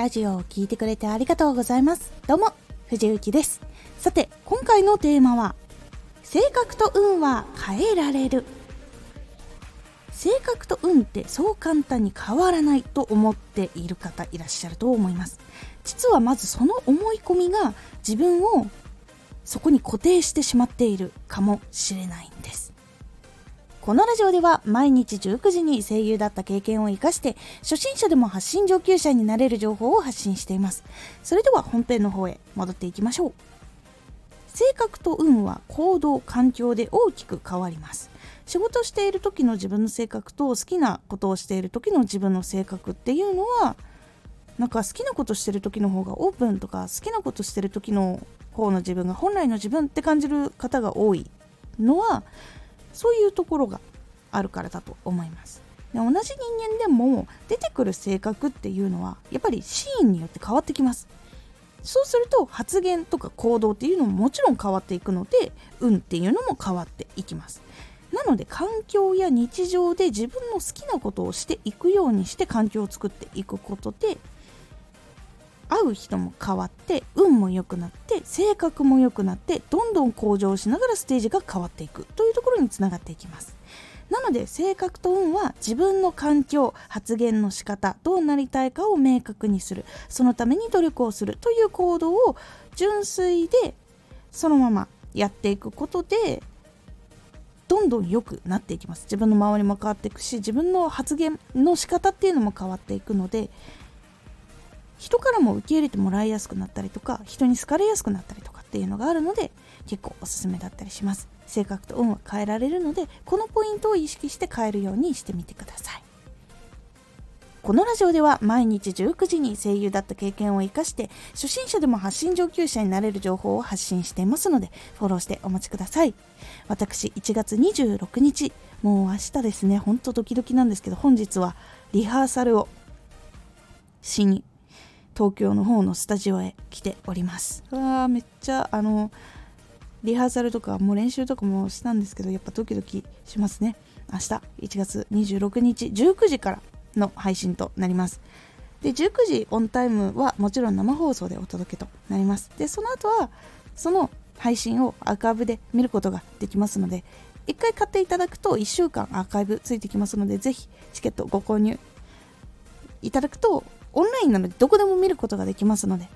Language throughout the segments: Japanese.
ラジオを聴いてくれてありがとうございます。どうも、藤幸です。さて、今回のテーマは、性格と運は変えられる。性格と運ってそう簡単に変わらないと思っている方いらっしゃると思います。実はまずその思い込みが自分をそこに固定してしまっているかもしれないんです。このラジオでは毎日19時に声優だった経験を生かして初心者でも発信上級者になれる情報を発信しています。それでは本編の方へ戻っていきましょう。性格と運は行動環境で大きく変わります。仕事している時の自分の性格と好きなことをしている時の自分の性格っていうのはなんか好きなことしてる時の方がオープンとか好きなことしてる時の方の自分が本来の自分って感じる方が多いのはそういうところがあるからだと思います。で同じ人間でも出てくる性格っていうのはやっぱりシーンによって変わってきます。そうすると発言とか行動っていうのももちろん変わっていくので運っていうのも変わっていきます。なので環境や日常で自分の好きなことをしていくようにして環境を作っていくことで会う人も変わって運も良くなって性格も良くなってどんどん向上しながらステージが変わっていく。というところにつながっていきます。なので性格と運は自分の環境発言の仕方どうなりたいかを明確にする。そのために努力をする。という行動を純粋でそのままやっていくことでどんどん良くなっていきます。自分の周りも変わっていくし自分の発言の仕方っていうのも変わっていくので人からも受け入れてもらいやすくなったりとか人に好かれやすくなったりとかっていうのがあるので結構おすすめだったりします。性格と運は変えられるのでこのポイントを意識して変えるようにしてみてください。このラジオでは毎日19時に声優だった経験を生かして初心者でも発信上級者になれる情報を発信していますのでフォローしてお待ちください。私1月26日もう明日ですね。ほんとドキドキなんですけど本日はリハーサルをしに東京の方のスタジオへ来ております。わーめっちゃあのリハーサルとかもう練習とかもしたんですけどやっぱドキドキしますね。明日1月26日19時からの配信となります。で19時オンタイムはもちろん生放送でお届けとなります。でその後はその配信をアーカイブで見ることができますので1回買っていただくと1週間アーカイブついてきますのでぜひチケットご購入いただくとオンラインなのでどこでも見ることができますので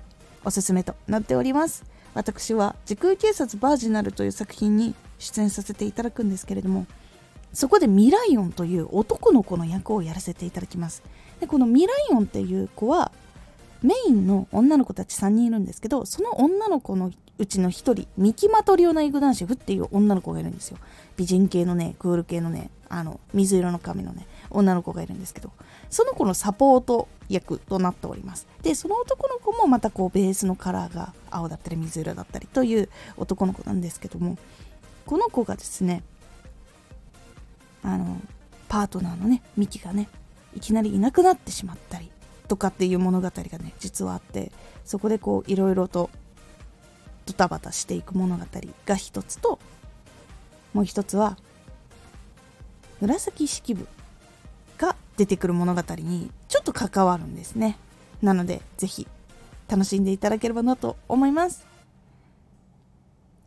おすすめとなっております。私は時空警察バージナルという作品に出演させていただくんですけれどもそこでミライオンという男の子の役をやらせていただきます。でこのミライオンっていう子はメインの女の子たち3人いるんですけどその女の子のうちの1人ミキマトリオナイグ男子フっていう女の子がいるんですよ。美人系のねクール系のねあの水色の髪のね女の子がいるんですけど。その子のサポート役となっております。でその男の子もまたこうベースのカラーが青だったり水色だったりという男の子なんですけども。この子がですねあのパートナーのねミキがねいきなりいなくなってしまったりとかっていう物語がね実はあってそこでこういろいろとドタバタしていく物語が一つともう一つは紫式部が出てくる物語にちょっと関わるんですね。なのでぜひ楽しんでいただければなと思います。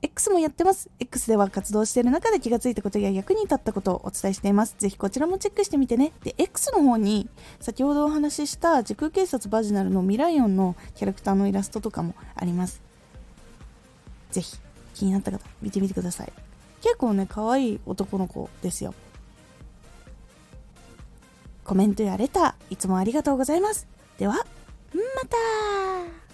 X もやってます。X では活動している中で気がついたことや役に立ったことをお伝えしています。ぜひこちらもチェックしてみてね。で X の方に先ほどお話しした時空警察バジナルのミライオンのキャラクターのイラストとかもあります。ぜひ気になった方見てみてください。結構ね可愛い男の子ですよ。コメントやレターいつもありがとうございます。では、また。